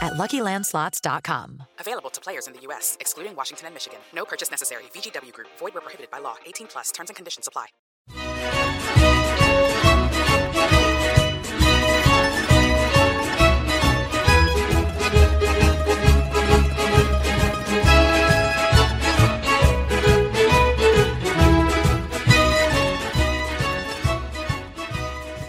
at luckylandslots.com. Available to players in the U.S., excluding Washington and Michigan. No purchase necessary. VGW Group, void where prohibited by law. 18 plus terms and conditions apply.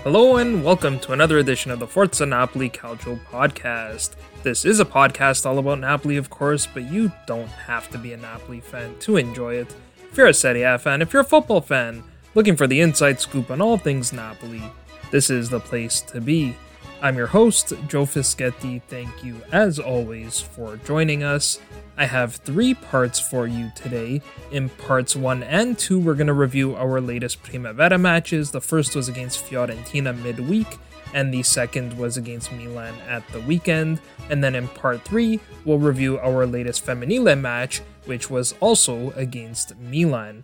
Hello and welcome to another edition of the Forza Napoli Calcio podcast. This is a podcast all about Napoli, of course, but you don't have to be a Napoli fan to enjoy it. If you're a Serie A fan, if you're a football fan, looking for the inside scoop on all things Napoli, this is the place to be. I'm your host, Joe Fischetti. Thank you, as always, for joining us. I have three parts for you today. In parts one and two, we're going to review our latest Primavera matches. The first was against Fiorentina midweek, and the second was against Milan at the weekend. And then in part three, we'll review our latest Femminile match, which was also against Milan.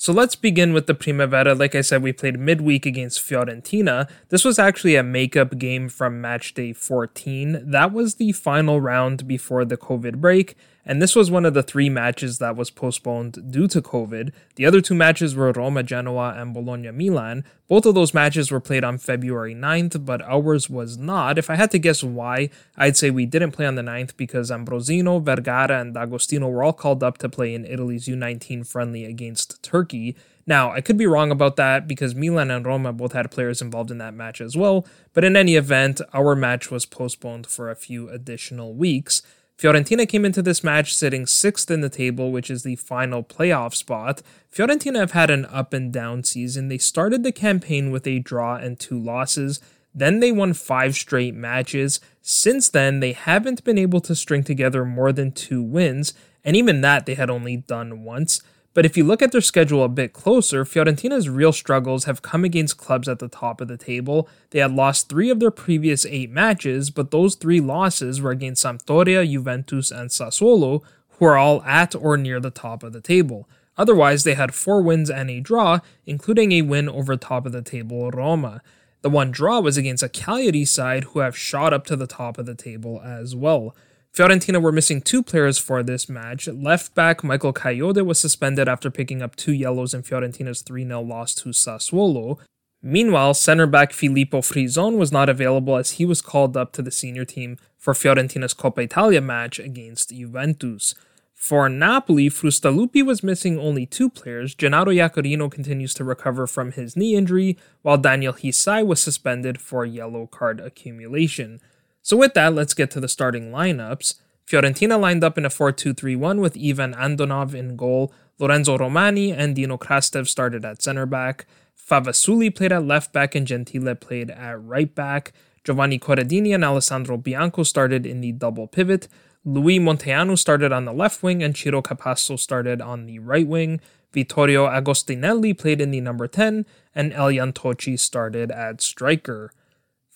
So let's begin with the Primavera. Like I said, we played midweek against Fiorentina. This was actually a makeup game from match day 14. That was the final round before the COVID break, and this was one of the three matches that was postponed due to COVID. The other two matches were Roma Genoa and Bologna Milan. Both of those matches were played on February 9th, but ours was not. If I had to guess why, I'd say we didn't play on the 9th because Ambrosino, Vergara, and D'Agostino were all called up to play in Italy's U19 friendly against Turkey. Now, I could be wrong about that because Milan and Roma both had players involved in that match as well, but in any event, our match was postponed for a few additional weeks. Fiorentina came into this match sitting sixth in the table, which is the final playoff spot. Fiorentina have had an up and down season. They started the campaign with a draw and two losses. Then they won five straight matches. Since then, they haven't been able to string together more than two wins, and even that they had only done once. But if you look at their schedule a bit closer, Fiorentina's real struggles have come against clubs at the top of the table. They had lost three of their previous eight matches, but those three losses were against Sampdoria, Juventus, and Sassuolo, who are all at or near the top of the table. Otherwise, they had four wins and a draw, including a win over top of the table Roma. The one draw was against a Cagliari side who have shot up to the top of the table as well. Fiorentina were missing two players for this match. Left back Michael Kayode was suspended after picking up two yellows in Fiorentina's 3 0 loss to Sassuolo. Meanwhile, center back Filippo Frison was not available as he was called up to the senior team for Fiorentina's Coppa Italia match against Juventus. For Napoli, Frustalupi was missing only two players. Gennaro Iaccarino continues to recover from his knee injury, while Daniel Hysaj was suspended for yellow card accumulation. So with that, let's get to the starting lineups. Fiorentina lined up in a 4-2-3-1 with Ivan Andonov in goal. Lorenzo Romani and Dimo Krastev started at center back. Favasuli played at left back and Gentile played at right back. Giovanni Corradini and Alessandro Bianco started in the double pivot. Luis Munteanu started on the left wing and Ciro Capasso started on the right wing. Vittorio Agostinelli played in the number 10 and Elian Toci started at striker.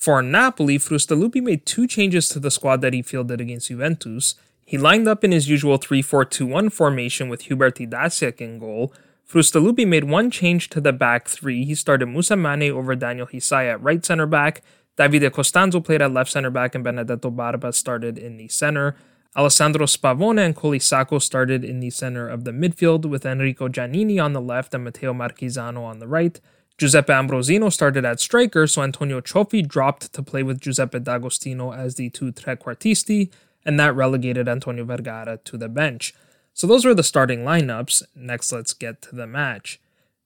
For Napoli, Frustalupi made two changes to the squad that he fielded against Juventus. He lined up in his usual 3 4 2 1 formation with Hubert Idasiak in goal. Frustalupi made one change to the back three. He started Moussa Mane over Daniel Hysaj at right center back. Davide Costanzo played at left center back, and Benedetto Barba started in the center. Alessandro Spavone and Coli Saco started in the center of the midfield, with Enrico Giannini on the left and Matteo Marchisano on the right. Giuseppe Ambrosino started at striker, so Antonio Cioffi dropped to play with Giuseppe D'Agostino as the two trequartisti, and that relegated Antonio Vergara to the bench. So those were the starting lineups. Next, let's get to the match.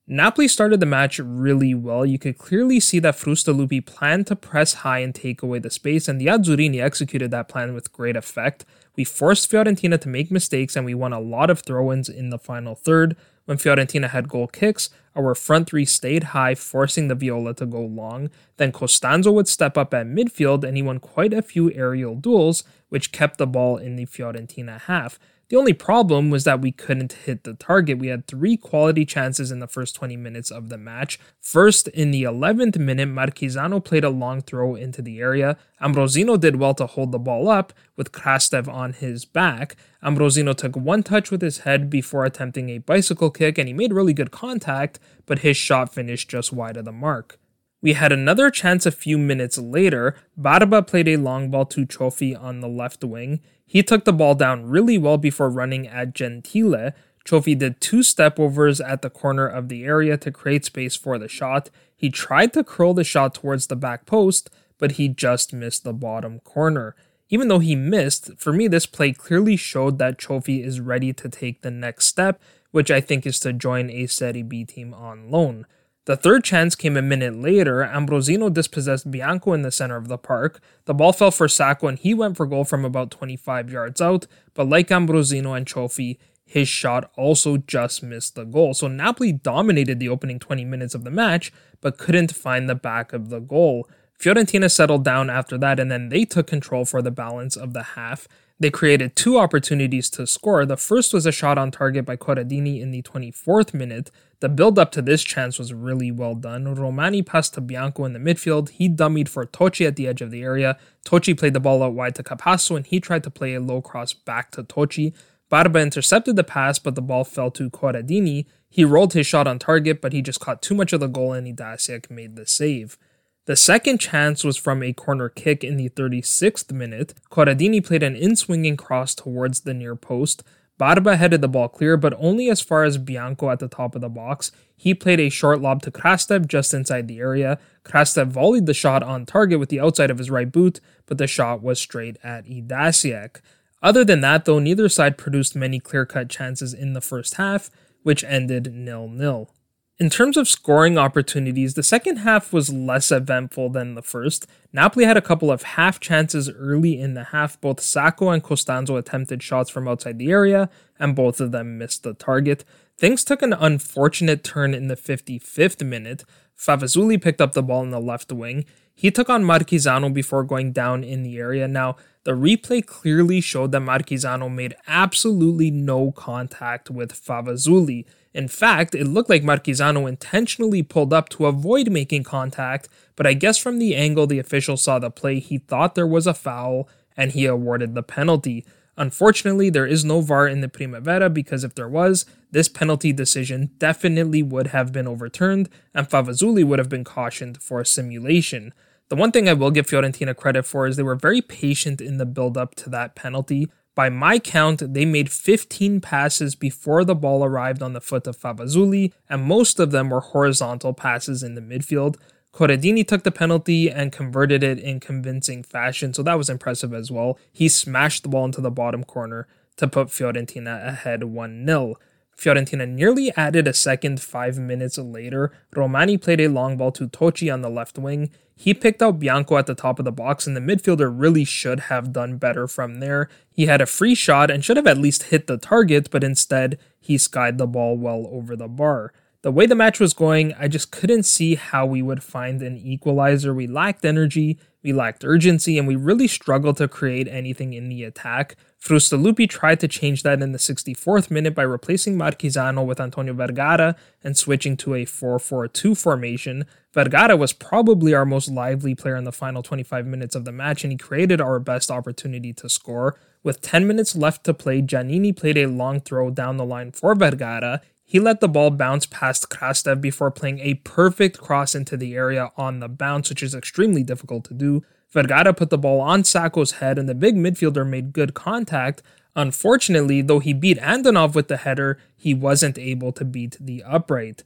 Napoli started the match really well. You could clearly see that Frustalupi planned to press high and take away the space, and the Azzurrini executed that plan with great effect. We forced Fiorentina to make mistakes, and we won a lot of throw ins in the final third. When Fiorentina had goal kicks, our front three stayed high, forcing the Viola to go long. Then Costanzo would step up at midfield, and he won quite a few aerial duels, which kept the ball in the Fiorentina half. The only problem was that we couldn't hit the target. We had three quality chances in the first 20 minutes of the match. First, in the 11th minute, Marchisano played a long throw into the area. Ambrosino did well to hold the ball up with Krastev on his back. Ambrosino took one touch with his head before attempting a bicycle kick, and he made really good contact, but his shot finished just wide of the mark. We had another chance a few minutes later. Barba played a long ball to Cioffi on the left wing. He took the ball down really well before running at Gentile. Cioffi did two step overs at the corner of the area to create space for the shot. He tried to curl the shot towards the back post, but he just missed the bottom corner. Even though he missed, for me, this play clearly showed that Cioffi is ready to take the next step, which I think is to join a Serie B team on loan. The third chance came a minute later. Ambrosino dispossessed Bianco in the center of the park. The ball fell for Saco and he went for goal from about 25 yards out, but like Ambrosino and Cioffi, his shot also just missed the goal. So Napoli dominated the opening 20 minutes of the match, but couldn't find the back of the goal. Fiorentina settled down after that, and then they took control for the balance of the half. They created two opportunities to score. The first was a shot on target by Corradini in the 24th minute. The build up to this chance was really well done. Romani passed to Bianco in the midfield. He dummied for Toci at the edge of the area. Toci played the ball out wide to Capasso and he tried to play a low cross back to Toci. Barba intercepted the pass, but the ball fell to Corradini. He rolled his shot on target, but he just caught too much of the goal and Idasiak made the save. The second chance was from a corner kick in the 36th minute. Corradini played an in swinging cross towards the near post. Barba headed the ball clear, but only as far as Bianco at the top of the box. He played a short lob to Krastev just inside the area. Krastev volleyed the shot on target with the outside of his right boot, but the shot was straight at Idasiak. Other than that, though, neither side produced many clear cut chances in the first half, which ended nil nil. In terms of scoring opportunities, the second half was less eventful than the first. Napoli had a couple of half chances early in the half. Both Saco and Costanzo attempted shots from outside the area, and both of them missed the target. Things took an unfortunate turn in the 55th minute. Favasuli picked up the ball in the left wing. He took on Marchisano before going down in the area. Now, the replay clearly showed that Marchisano made absolutely no contact with Favasuli. In fact, it looked like Marchisano intentionally pulled up to avoid making contact, but I guess from the angle the official saw the play, he thought there was a foul and he awarded the penalty. Unfortunately, there is no VAR in the Primavera because if there was, this penalty decision definitely would have been overturned and Favasuli would have been cautioned for a simulation. The one thing I will give Fiorentina credit for is they were very patient in the build up to that penalty. By my count, they made 15 passes before the ball arrived on the foot of Favasuli, and most of them were horizontal passes in the midfield. Corradini took the penalty and converted it in convincing fashion, so that was impressive as well. He smashed the ball into the bottom corner to put Fiorentina ahead 1 0. Fiorentina nearly added a second five minutes later. Romani played a long ball to Toci on the left wing. He picked out Bianco at the top of the box, and the midfielder really should have done better from there. He had a free shot and should have at least hit the target, but instead, he skied the ball well over the bar. The way the match was going, I just couldn't see how we would find an equalizer. We lacked energy, we lacked urgency, and we really struggled to create anything in the attack. Frustalupi tried to change that in the 64th minute by replacing Marchisano with Antonio Vergara and switching to a 4 4 2 formation. Vergara was probably our most lively player in the final 25 minutes of the match, and he created our best opportunity to score. With 10 minutes left to play, Giannini played a long throw down the line for Vergara. He let the ball bounce past Krastev before playing a perfect cross into the area on the bounce, which is extremely difficult to do. Vergara put the ball on Saco's head, and the big midfielder made good contact. Unfortunately, though he beat Andonov with the header, he wasn't able to beat the upright.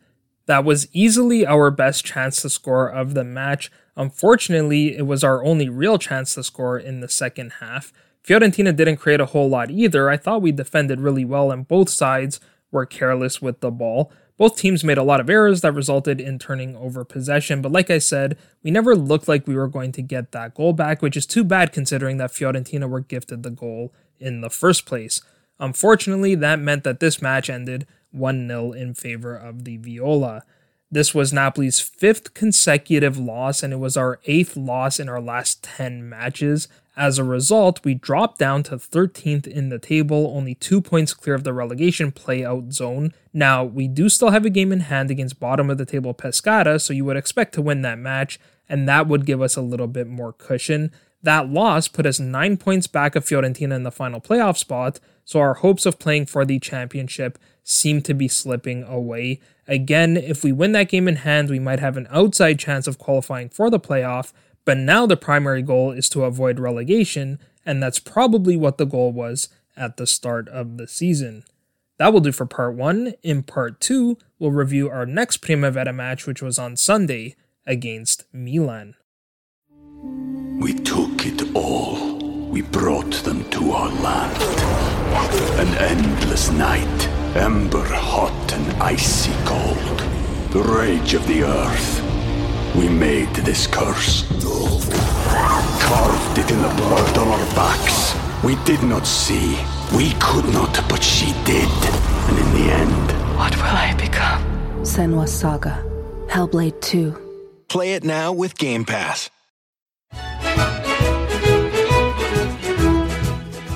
That was easily our best chance to score of the match. Unfortunately, it was our only real chance to score in the second half. Fiorentina didn't create a whole lot either. I thought we defended really well, on both sides were careless with the ball. Both teams made a lot of errors that resulted in turning over possession, but like I said, we never looked like we were going to get that goal back, which is too bad considering that Fiorentina were gifted the goal in the first place. Unfortunately, that meant that this match ended 1 0 in favor of the Viola. This was Napoli's fifth consecutive loss, and it was our eighth loss in our last 10 matches. As a result, we dropped down to 13th in the table, only two points clear of the relegation playout zone. Now, we do still have a game in hand against bottom of the table Pescara, so you would expect to win that match, and that would give us a little bit more cushion. That loss put us nine points back of Fiorentina in the final playoff spot, so our hopes of playing for the championship seem to be slipping away. Again, if we win that game in hand, we might have an outside chance of qualifying for the playoff, but now the primary goal is to avoid relegation, and that's probably what the goal was at the start of the season. That will do for part one. In part two, we'll review our next Primavera match, which was on Sunday against Milan. We took it all. We brought them to our land. An endless night, ember hot and icy cold. The rage of the earth. We made this curse. Carved it in the blood on our backs. We did not see. We could not, but she did. And in the end, What will I become? Senua's Saga. Hellblade 2. Play it now with Game Pass.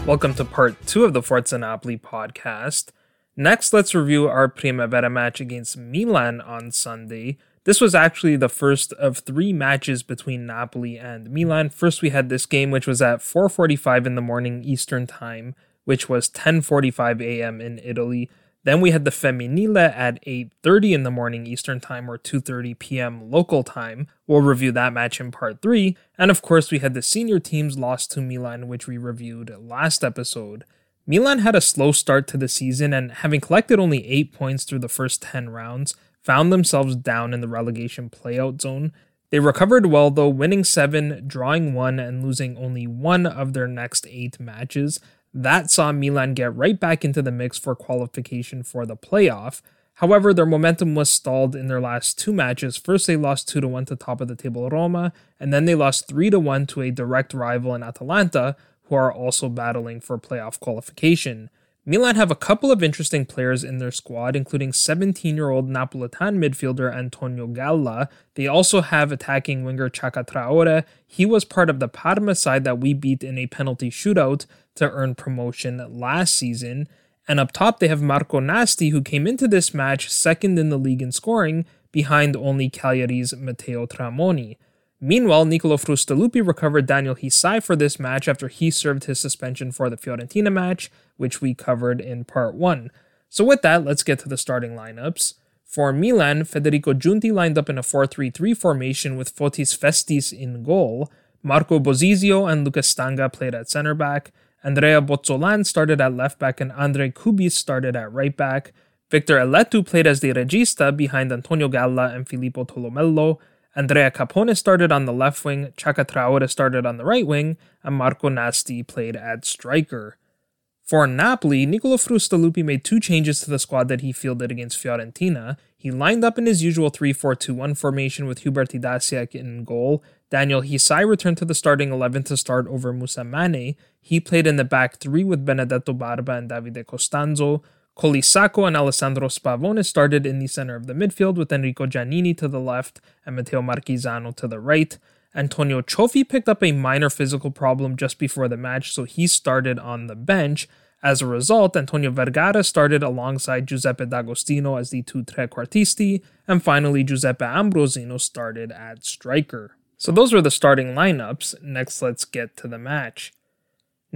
Welcome to part two of the Forza Napoli podcast. Next, let's review our Primavera match against Milan on Sunday. This was actually the first of three matches between Napoli and Milan. First, we had this game, which was at 4:45 in the morning Eastern Time, which was 10:45 a.m. in Italy. Then we had the Femminile at 8:30 in the morning Eastern Time or 2:30 p.m. local time. We'll review that match in part 3. And of course, we had the senior teams lost to Milan which we reviewed last episode. Milan had a slow start to the season and having collected only 8 points through the first 10 rounds, found themselves down in the relegation playout zone. They recovered well though, winning 7, drawing 1 and losing only 1 of their next 8 matches. That saw Milan get right back into the mix for qualification for the playoff. However, their momentum was stalled in their last two matches. First, they lost 2 1 to top of the table Roma, and then they lost 3 1 to a direct rival in Atalanta, who are also battling for playoff qualification. Milan have a couple of interesting players in their squad, including 17 year old Napolitan midfielder Antonio Gala. They also have attacking winger Chaka Traore. He was part of the Parma side that we beat in a penalty shootout to earn promotion last season. And up top, they have Marco Nasti, who came into this match second in the league in scoring, behind only Cagliari's Matteo Tramoni. Meanwhile, Nicolo Frustalupi recovered Daniel Hysaj for this match after he served his suspension for the Fiorentina match, which we covered in part 1. So, with that, let's get to the starting lineups. For Milan, Federico Giunti lined up in a 4 3 3 formation with Fotis Pseftis in goal. Marco Bozizio and Lucas Stanga played at center back. Andrea Bozzolan started at left back and Andre Coubis started at right back. Victor Eletu played as the regista behind Antonio Gala and Filippo Tolomello. Andrea Capone started on the left wing, Chaka Traore started on the right wing, and Marco Nasti played at striker. For Napoli, Nicolo Frustalupi made two changes to the squad that he fielded against Fiorentina. He lined up in his usual 3 4 2 1 formation with Hubert Idasiak in goal. Daniel Hysaj returned to the starting 11 to start over Musa Mane. He played in the back three with Benedetto Barba and Davide Costanzo. Coli Saco and Alessandro Spavone started in the center of the midfield with Enrico Giannini to the left and Matteo Marchisano to the right. Antonio Cioffi picked up a minor physical problem just before the match, so he started on the bench. As a result, Antonio Vergara started alongside Giuseppe D'Agostino as the two trequartisti, and finally Giuseppe Ambrosino started at striker. So those were the starting lineups. Next, let's get to the match.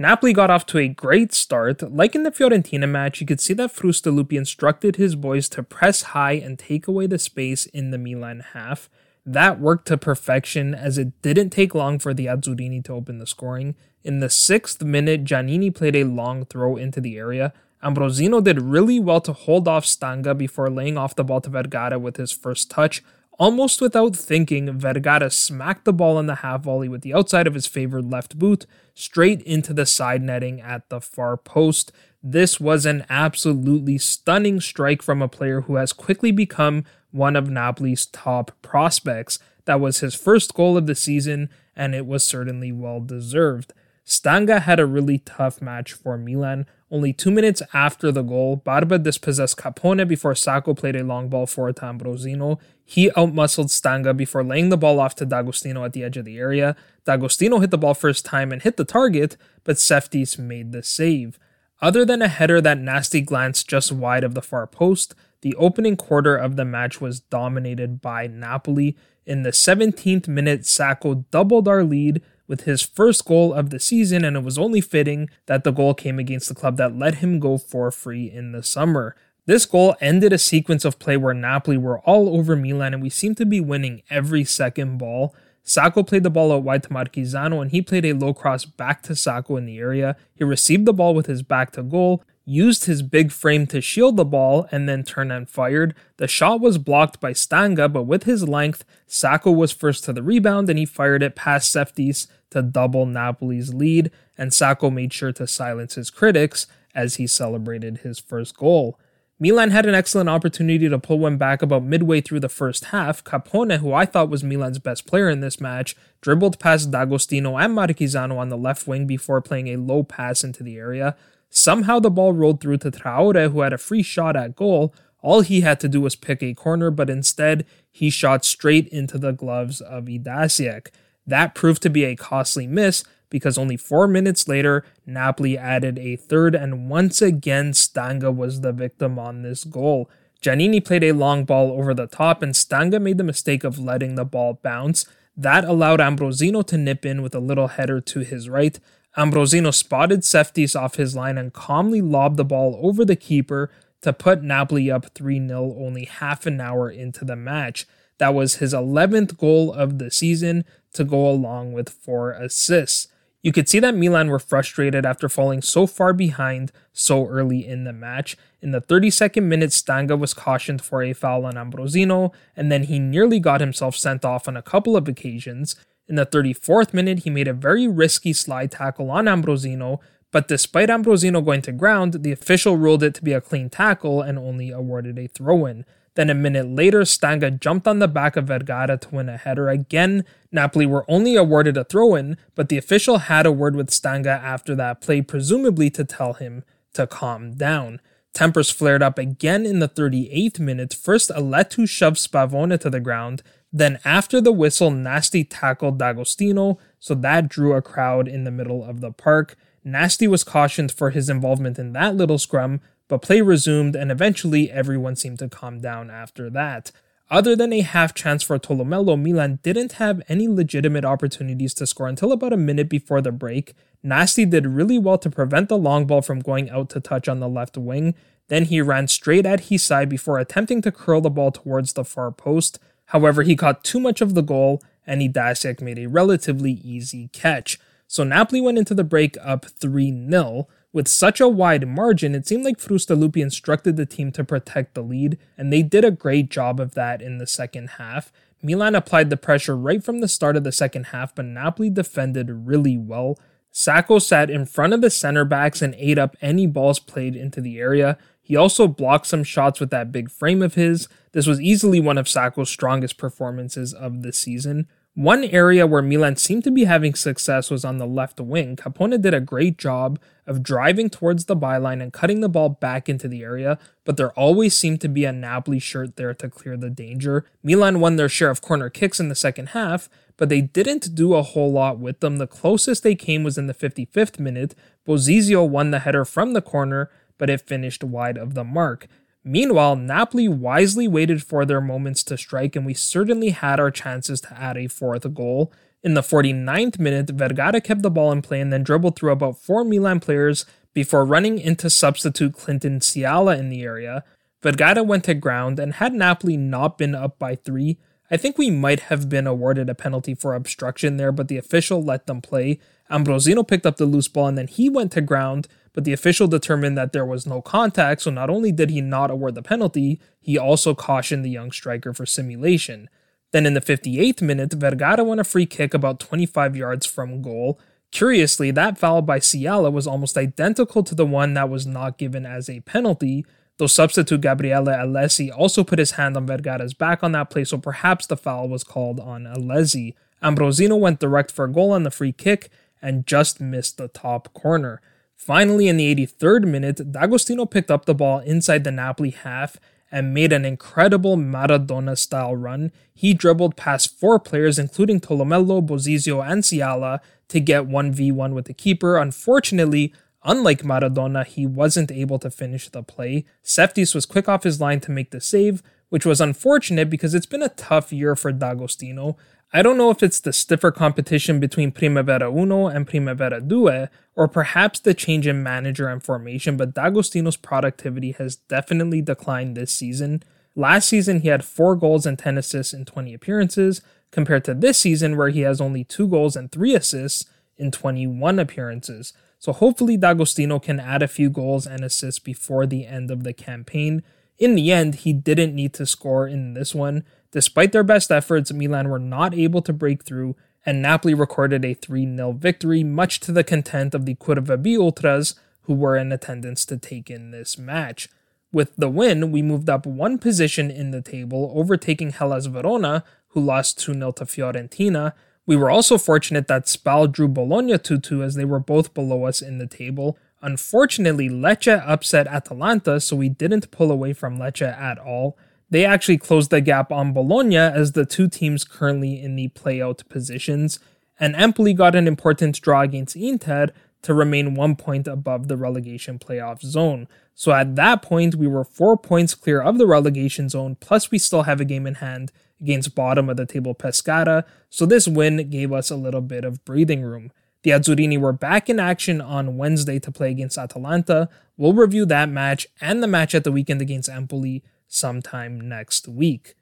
Napoli got off to a great start. Like in the Fiorentina match, you could see that Frustalupi instructed his boys to press high and take away the space in the Milan half. That worked to perfection as it didn't take long for the Azzurrini to open the scoring. In the sixth minute, Giannini played a long throw into the area. Ambrosino did really well to hold off Stanga before laying off the ball to Vergara with his first touch. Almost without thinking, Vergara smacked the ball in the half volley with the outside of his favored left boot straight into the side netting at the far post. This was an absolutely stunning strike from a player who has quickly become one of Napoli's top prospects. That was his first goal of the season, and it was certainly well deserved. Stanga had a really tough match for Milan. Only two minutes after the goal, Barba dispossessed Capone before Saco played a long ball for to Ambrosino. He outmuscled Stanga before laying the ball off to D'Agostino at the edge of the area. D'Agostino hit the ball first time and hit the target, but Pseftis made the save. Other than a header that Nasti glance just wide of the far post, the opening quarter of the match was dominated by Napoli. In the 17th minute, Saco doubled our lead with his first goal of the season, and it was only fitting that the goal came against the club that let him go for free in the summer. This goal ended a sequence of play where Napoli were all over Milan and we seemed to be winning every second ball. Saco played the ball out wide to Marchisano and he played a low cross back to Saco in the area. He received the ball with his back to goal, used his big frame to shield the ball, and then turned and fired. The shot was blocked by Stanga, but with his length, Saco was first to the rebound and he fired it past Pseftis to double Napoli's lead, and Saco made sure to silence his critics as he celebrated his first goal. Milan had an excellent opportunity to pull one back about midway through the first half. Capone, who I thought was Milan's best player in this match, dribbled past D'Agostino and Marchisano on the left wing before playing a low pass into the area. Somehow the ball rolled through to Traore, who had a free shot at goal. All he had to do was pick a corner, but instead he shot straight into the gloves of Idasiak. That proved to be a costly miss because only four minutes later, Napoli added a third, and once again, Stanga was the victim on this goal. Giannini played a long ball over the top, and Stanga made the mistake of letting the ball bounce. That allowed Ambrosino to nip in with a little header to his right. Ambrosino spotted Pseftis off his line and calmly lobbed the ball over the keeper to put Napoli up 3 0 only half an hour into the match. That was his 11th goal of the season to go along with four assists. You could see that Milan were frustrated after falling so far behind so early in the match. In the 32nd minute, Stanga was cautioned for a foul on Ambrosino, and then he nearly got himself sent off on a couple of occasions. In the 34th minute, he made a very risky slide tackle on Ambrosino, but despite Ambrosino going to ground, the official ruled it to be a clean tackle and only awarded a throw in. Then a minute later, Stanga jumped on the back of Vergara to win a header. Again, Napoli were only awarded a throw in, but the official had a word with Stanga after that play, presumably to tell him to calm down. Tempers flared up again in the 38th minute. First, Eletu shoved Spavone to the ground. Then, after the whistle, Nasti tackled D'Agostino, so that drew a crowd in the middle of the park. Nasti was cautioned for his involvement in that little scrum, but play resumed and eventually everyone seemed to calm down after that. Other than a half chance for Tolomello, Milan didn't have any legitimate opportunities to score until about a minute before the break. Nasti did really well to prevent the long ball from going out to touch on the left wing. Then he ran straight at his side before attempting to curl the ball towards the far post. However, he caught too much of the goal, and Idasiak made a relatively easy catch. So Napoli went into the break up 3 0. With such a wide margin, it seemed like Frustalupi instructed the team to protect the lead, and they did a great job of that in the second half. Milan applied the pressure right from the start of the second half, but Napoli defended really well. Saco sat in front of the center backs and ate up any balls played into the area. He also blocked some shots with that big frame of his. This was easily one of Saco's strongest performances of the season. One area where Milan seemed to be having success was on the left wing. Capone did a great job of driving towards the byline and cutting the ball back into the area, but there always seemed to be a Napoli shirt there to clear the danger. Milan won their share of corner kicks in the second half, but they didn't do a whole lot with them. The closest they came was in the 55th minute. Bozizio won the header from the corner, but it finished wide of the mark. Meanwhile, Napoli wisely waited for their moments to strike, and we certainly had our chances to add a fourth goal. In the 49th minute, Vergara kept the ball in play and then dribbled through about four Milan players before running into substitute Clinton Ciala in the area. Vergara went to ground, and had Napoli not been up by three, I think we might have been awarded a penalty for obstruction there, but the official let them play. Ambrosino picked up the loose ball and then he went to ground, but the official determined that there was no contact, so not only did he not award the penalty, he also cautioned the young striker for simulation. Then in the 58th minute, Vergara won a free kick about 25 yards from goal. Curiously, that foul by Ciala was almost identical to the one that was not given as a penalty, though substitute Gabriele Alessi also put his hand on Vergara's back on that play, so perhaps the foul was called on Alessi. Ambrosino went direct for a goal on the free kick and just missed the top corner. Finally, in the 83rd minute, D'Agostino picked up the ball inside the Napoli half and made an incredible Maradona style run. He dribbled past four players, including Tolomello, Bosizio, and Ciala, to get 1v1 with the keeper. Unfortunately, unlike Maradona, he wasn't able to finish the play. Pseftis was quick off his line to make the save, which was unfortunate because it's been a tough year for D'Agostino. I don't know if it's the stiffer competition between Primavera Uno and Primavera Due, or perhaps the change in manager and formation, but D'Agostino's productivity has definitely declined this season. Last season, he had 4 goals and 10 assists in 20 appearances, compared to this season, where he has only 2 goals and 3 assists in 21 appearances. So hopefully, D'Agostino can add a few goals and assists before the end of the campaign. In the end, he didn't need to score in this one. Despite their best efforts, Milan were not able to break through, and Napoli recorded a 3 0 victory, much to the content of the Curva B Ultras, who were in attendance to take in this match. With the win, we moved up one position in the table, overtaking Hellas Verona, who lost 2 0 to Fiorentina. We were also fortunate that Spal drew Bologna 2 2 as they were both below us in the table. Unfortunately, Lecce upset Atalanta, so we didn't pull away from Lecce at all. They actually closed the gap on Bologna as the two teams currently in the playout positions, and Empoli got an important draw against Inter to remain one point above the relegation playoff zone. So at that point, we were four points clear of the relegation zone, plus we still have a game in hand against bottom of the table Pescara, so this win gave us a little bit of breathing room. The Azzurrini were back in action on Wednesday to play against Atalanta. We'll review that match and the match at the weekend against Empoli sometime next week.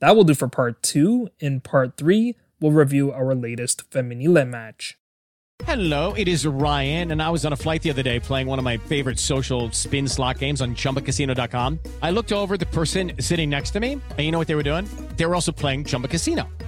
That will do for part two. In part three, we'll review our latest Femminile match. Hello, it is Ryan, and I was on a flight the other day playing one of my favorite social spin slot games on chumbacasino.com. I looked over the person sitting next to me, and you know what they were doing? They were also playing Chumba Casino.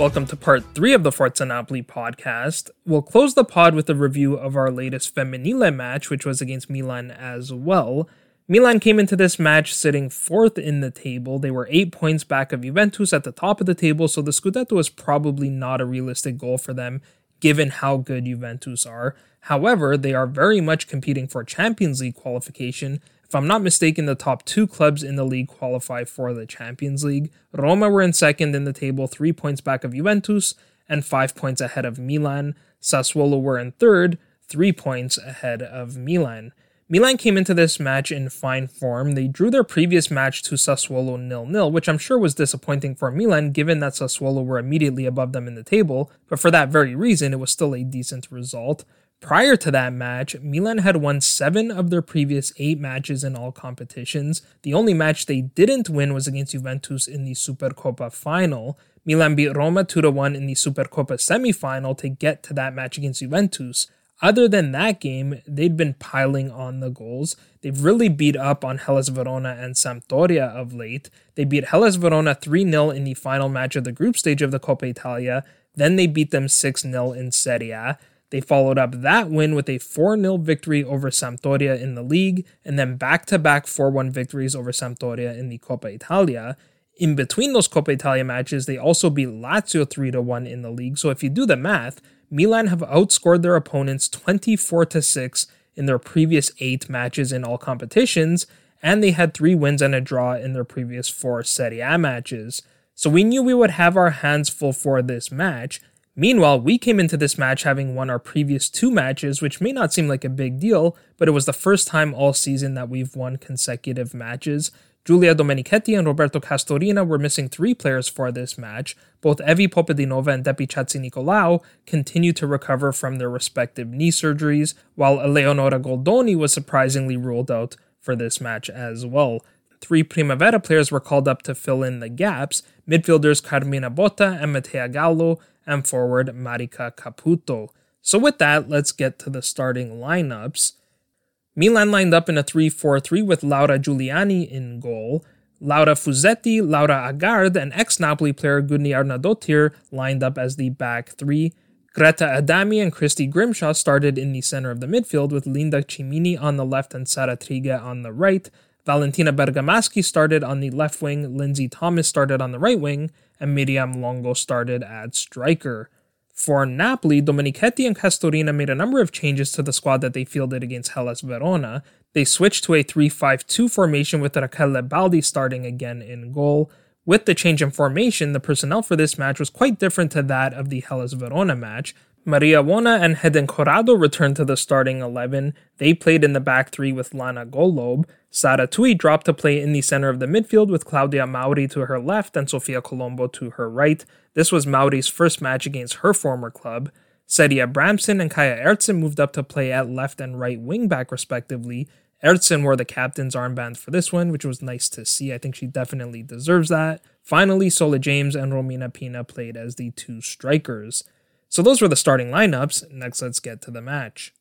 Welcome to part three of the Forza Napoli podcast. We'll close the pod with a review of our latest Femminile match, which was against Milan as well. Milan came into this match sitting fourth in the table. They were eight points back of Juventus at the top of the table, so the Scudetto was probably not a realistic goal for them, given how good Juventus are. However, they are very much competing for Champions League qualification. If I'm not mistaken, the top two clubs in the league qualify for the Champions League. Roma were in second in the table, three points back of Juventus, and five points ahead of Milan. Sassuolo were in third, three points ahead of Milan. Milan came into this match in fine form. They drew their previous match to Sassuolo nil-nil, which I'm sure was disappointing for Milan given that Sassuolo were immediately above them in the table, but for that very reason, it was still a decent result. Prior to that match, Milan had won seven of their previous eight matches in all competitions. The only match they didn't win was against Juventus in the Supercoppa final. Milan beat Roma 2 1 in the Supercoppa semi-final to get to that match against Juventus. Other than that game, they'd been piling on the goals. They've really beat up on Hellas Verona and Sampdoria of late. They beat Hellas Verona 3 0 in the final match of the group stage of the Coppa Italia. Then they beat them 6 0 in Serie A. They followed up that win with a 4 0 victory over Sampdoria in the league, and then back to back 4 1 victories over Sampdoria in the Coppa Italia. In between those Coppa Italia matches, they also beat Lazio 3 1 in the league. So if you do the math, Milan have outscored their opponents 24 6 in their previous eight matches in all competitions, and they had three wins and a draw in their previous four Serie A matches. So we knew we would have our hands full for this match. Meanwhile, we came into this match having won our previous two matches, which may not seem like a big deal, but it was the first time all season that we've won consecutive matches. Giulia Domenichetti and Roberto Castorina were missing three players for this match. Both Evi Popadinova and Depi Chatzinicolaou continued to recover from their respective knee surgeries, while Eleonora Goldoni was surprisingly ruled out for this match as well. Three Primavera players were called up to fill in the gaps midfielders Carmina Botta and Mattea Gallo, and forward Marica Caputo. So, with that, let's get to the starting lineups. Milan lined up in a 3 4 3 with Laura Giuliani in goal. Laura Fusetti, Laura Agard, and ex Napoli player Gudny Arnadottir lined up as the back three. Greta Adami and Christy Grimshaw started in the center of the midfield with Linda Cimini on the left and Sara Trigge on the right. Valentina Bergamaschi started on the left wing, Lindsay Thomas started on the right wing, and Miriam Longo started at striker. For Napoli, Domenichetti and Castorina made a number of changes to the squad that they fielded against Hellas Verona. They switched to a 3 5 2 formation with Rachele Baldi starting again in goal. With the change in formation, the personnel for this match was quite different to that of the Hellas Verona match. Maria Wona and Heden Corrado returned to the starting 11. They played in the back three with Lana Golob. Sara Tui dropped to play in the center of the midfield with Claudia Mauri to her left and Sofia Colombo to her right. This was Mauri's first match against her former club. Seria Bramson and Kaja Eržen moved up to play at left and right wingback respectively. Eržen wore the captain's armband for this one, which was nice to see. I think she definitely deserves that. Finally, Sole Jaimes and Romina Pina played as the two strikers. So those were the starting lineups. Next, let's get to the match.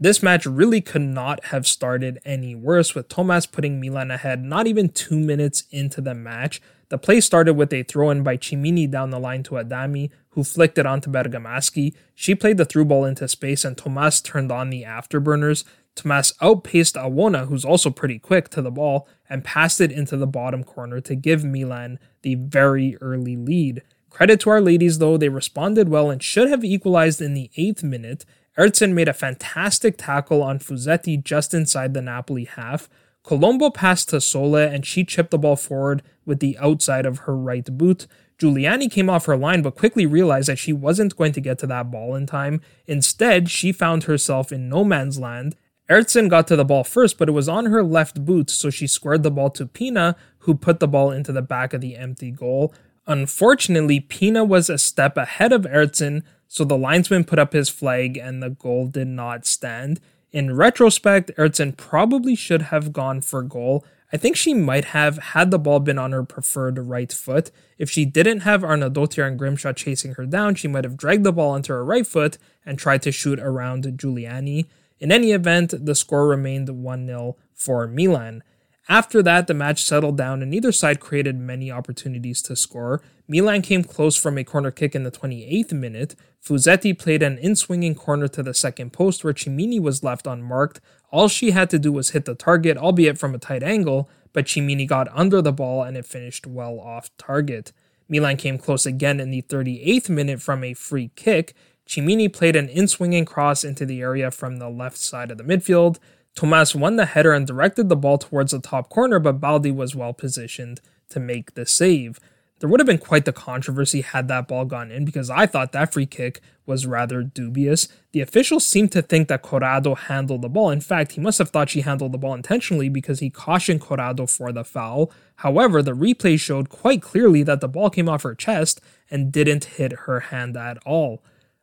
This match really could not have started any worse, with Thomas putting Milan ahead not even two minutes into the match. The play started with a throw in by Cimini down the line to Adami, who flicked it onto Bergamaschi. She played the through ball into space, and Thomas turned on the afterburners. Thomas outpaced Awona, who's also pretty quick, to the ball and passed it into the bottom corner to give Milan the very early lead. Credit to our ladies, though, they responded well and should have equalized in the eighth minute Eržen made a fantastic tackle on Fusetti just inside the Napoli half. Colombo passed to Sole and she chipped the ball forward with the outside of her right boot. Giuliani came off her line but quickly realized that she wasn't going to get to that ball in time. Instead, she found herself in no man's land. Eržen got to the ball first, but it was on her left boot, so she squared the ball to Pina, who put the ball into the back of the empty goal. Unfortunately, Pina was a step ahead of Eržen, so the linesman put up his flag and the goal did not stand. In retrospect, Eržen probably should have gone for goal. I think she might have had the ball been on her preferred right foot. If she didn't have Arnadottir and Grimshaw chasing her down, she might have dragged the ball onto her right foot and tried to shoot around Giuliani. In any event, the score remained 1 0 for Milan. After that, the match settled down and neither side created many opportunities to score. Milan came close from a corner kick in the 28th minute. Fusetti played an in swinging corner to the second post where Cimini was left unmarked. All she had to do was hit the target, albeit from a tight angle, but Cimini got under the ball and it finished well off target. Milan came close again in the 38th minute from a free kick. Cimini played an in swinging cross into the area from the left side of the midfield. Thomas won the header and directed the ball towards the top corner, but Baldi was well positioned to make the save. There would have been quite the controversy had that ball gone in because I thought that free kick was rather dubious. The officials seemed to think that Corrado handled the ball. In fact, he must have thought she handled the ball intentionally because he cautioned Corrado for the foul. However, the replay showed quite clearly that the ball came off her chest and didn't hit her hand at all.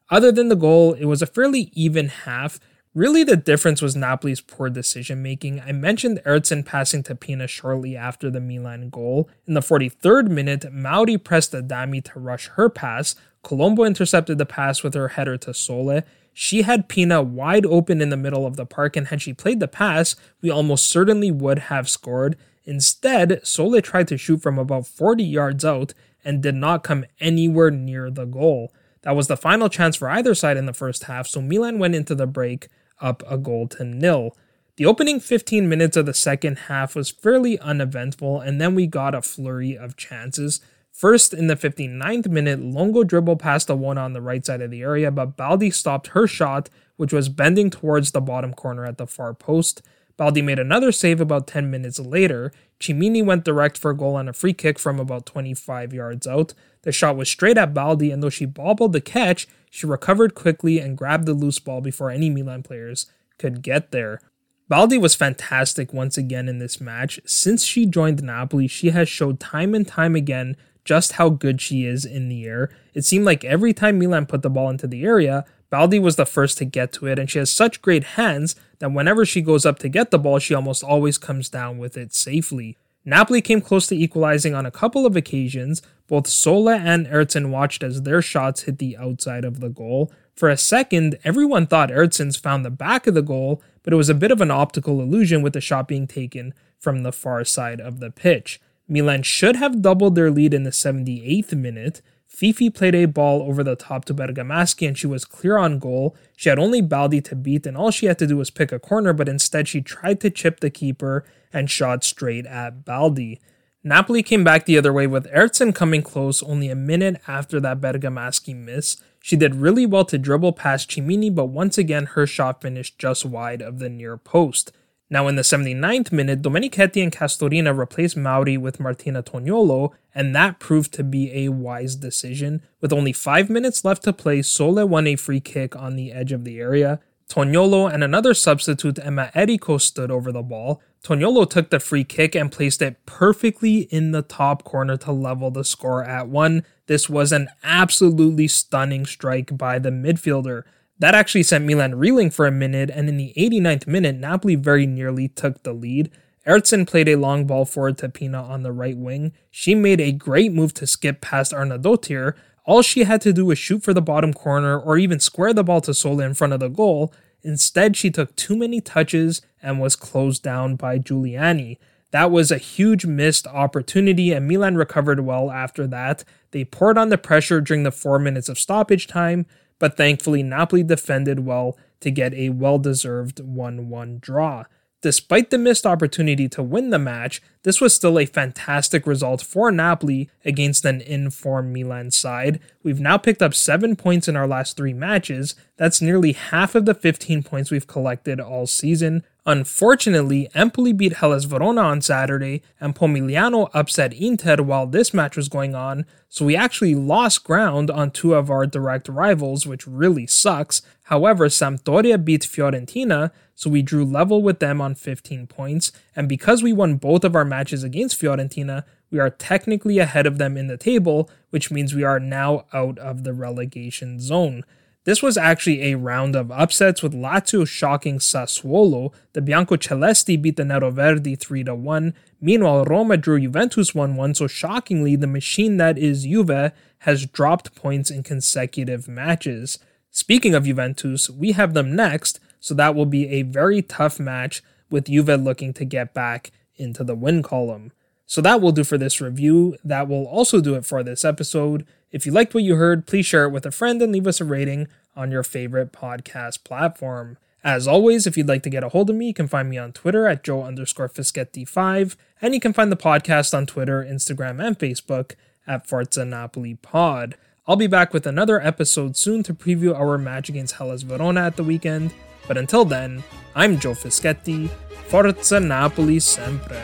Other than the goal, it was a fairly even half Really, the difference was Napoli's poor decision making. I mentioned Eržen passing to Pina shortly after the Milan goal. In the 43rd minute, Mauri pressed Adami to rush her pass. Colombo intercepted the pass with her header to Sole. She had Pina wide open in the middle of the park, and had she played the pass, we almost certainly would have scored. Instead, Sole tried to shoot from about 40 yards out and did not come anywhere near the goal. That was the final chance for either side in the first half, so Milan went into the break up a goal to nil. The opening 15 minutes of the second half was fairly uneventful, and then we got a flurry of chances. First, in the 59th minute, Longo dribbled past the one on the right side of the area, but Baldi stopped her shot, which was bending towards the bottom corner at the far post. Baldi made another save about 10 minutes later. Tchimini went direct for a goal on a free kick from about 25 yards out. The shot was straight at Baldi, and though she bobbled the catch, she recovered quickly and grabbed the loose ball before any Milan players could get there. Baldi was fantastic once again in this match. Since she joined Napoli, she has showed time and time again just how good she is in the air. It seemed like every time Milan put the ball into the area, Baldi was the first to get to it, and she has such great hands that whenever she goes up to get the ball, she almost always comes down with it safely. Napoli came close to equalizing on a couple of occasions. Both Sole and Eriksen watched as their shots hit the outside of the goal. For a second, everyone thought Eriksen's found the back of the goal, but it was a bit of an optical illusion with the shot being taken from the far side of the pitch. Milan should have doubled their lead in the 78th minute. Fifi played a ball over the top to Bergamaschi and she was clear on goal. She had only Baldi to beat, and all she had to do was pick a corner, but instead she tried to chip the keeper and shot straight at Baldi. Napoli came back the other way with Eriksen coming close only a minute after that Bergamaschi miss. She did really well to dribble past Tchimini, but once again her shot finished just wide of the near post. Now, in the 79th minute, Domenichetti and Castorina replaced Mauri with Martina Toniolo, and that proved to be a wise decision. With only five minutes left to play, Sole won a free kick on the edge of the area. Toniolo and another substitute, Emma Errico, stood over the ball. Toniolo took the free kick and placed it perfectly in the top corner to level the score at one. This was an absolutely stunning strike by the midfielder. That actually sent Milan reeling for a minute, and in the 89th minute, Napoli very nearly took the lead. Eriksen played a long ball forward to Pina on the right wing. She made a great move to skip past Arnadottir. All she had to do was shoot for the bottom corner or even square the ball to Sole in front of the goal. Instead, she took too many touches and was closed down by Giuliani. That was a huge missed opportunity, and Milan recovered well after that. They poured on the pressure during the four minutes of stoppage time, but thankfully Napoli defended well to get a well deserved 1 1 draw. Despite the missed opportunity to win the match, this was still a fantastic result for Napoli against an informed Milan side. We've now picked up 7 points in our last 3 matches. That's nearly half of the 15 points we've collected all season. Unfortunately, Empoli beat Hellas Verona on Saturday, and Pomigliano upset Inter while this match was going on, so we actually lost ground on two of our direct rivals, which really sucks. However, Sampdoria beat Fiorentina, so we drew level with them on 15 points, and because we won both of our matches against Fiorentina, we are technically ahead of them in the table, which means we are now out of the relegation zone. This was actually a round of upsets with Lazio shocking Sassuolo. The Biancocelesti beat the Neroverdi 3 1. Meanwhile, Roma drew Juventus 1 1, so shockingly, the machine that is Juve has dropped points in consecutive matches. Speaking of Juventus, we have them next, so that will be a very tough match with Juve looking to get back into the win column. So that will do for this review. That will also do it for this episode. If you liked what you heard, please share it with a friend and leave us a rating on your favorite podcast platform. As always, if you'd like to get a hold of me, you can find me on Twitter at Joe underscore Fischetti5, and you can find the podcast on Twitter, Instagram, and Facebook at Forza Napoli Pod. I'll be back with another episode soon to preview our match against Hellas Verona at the weekend. But until then, I'm Joe Fischetti. Forza Napoli sempre.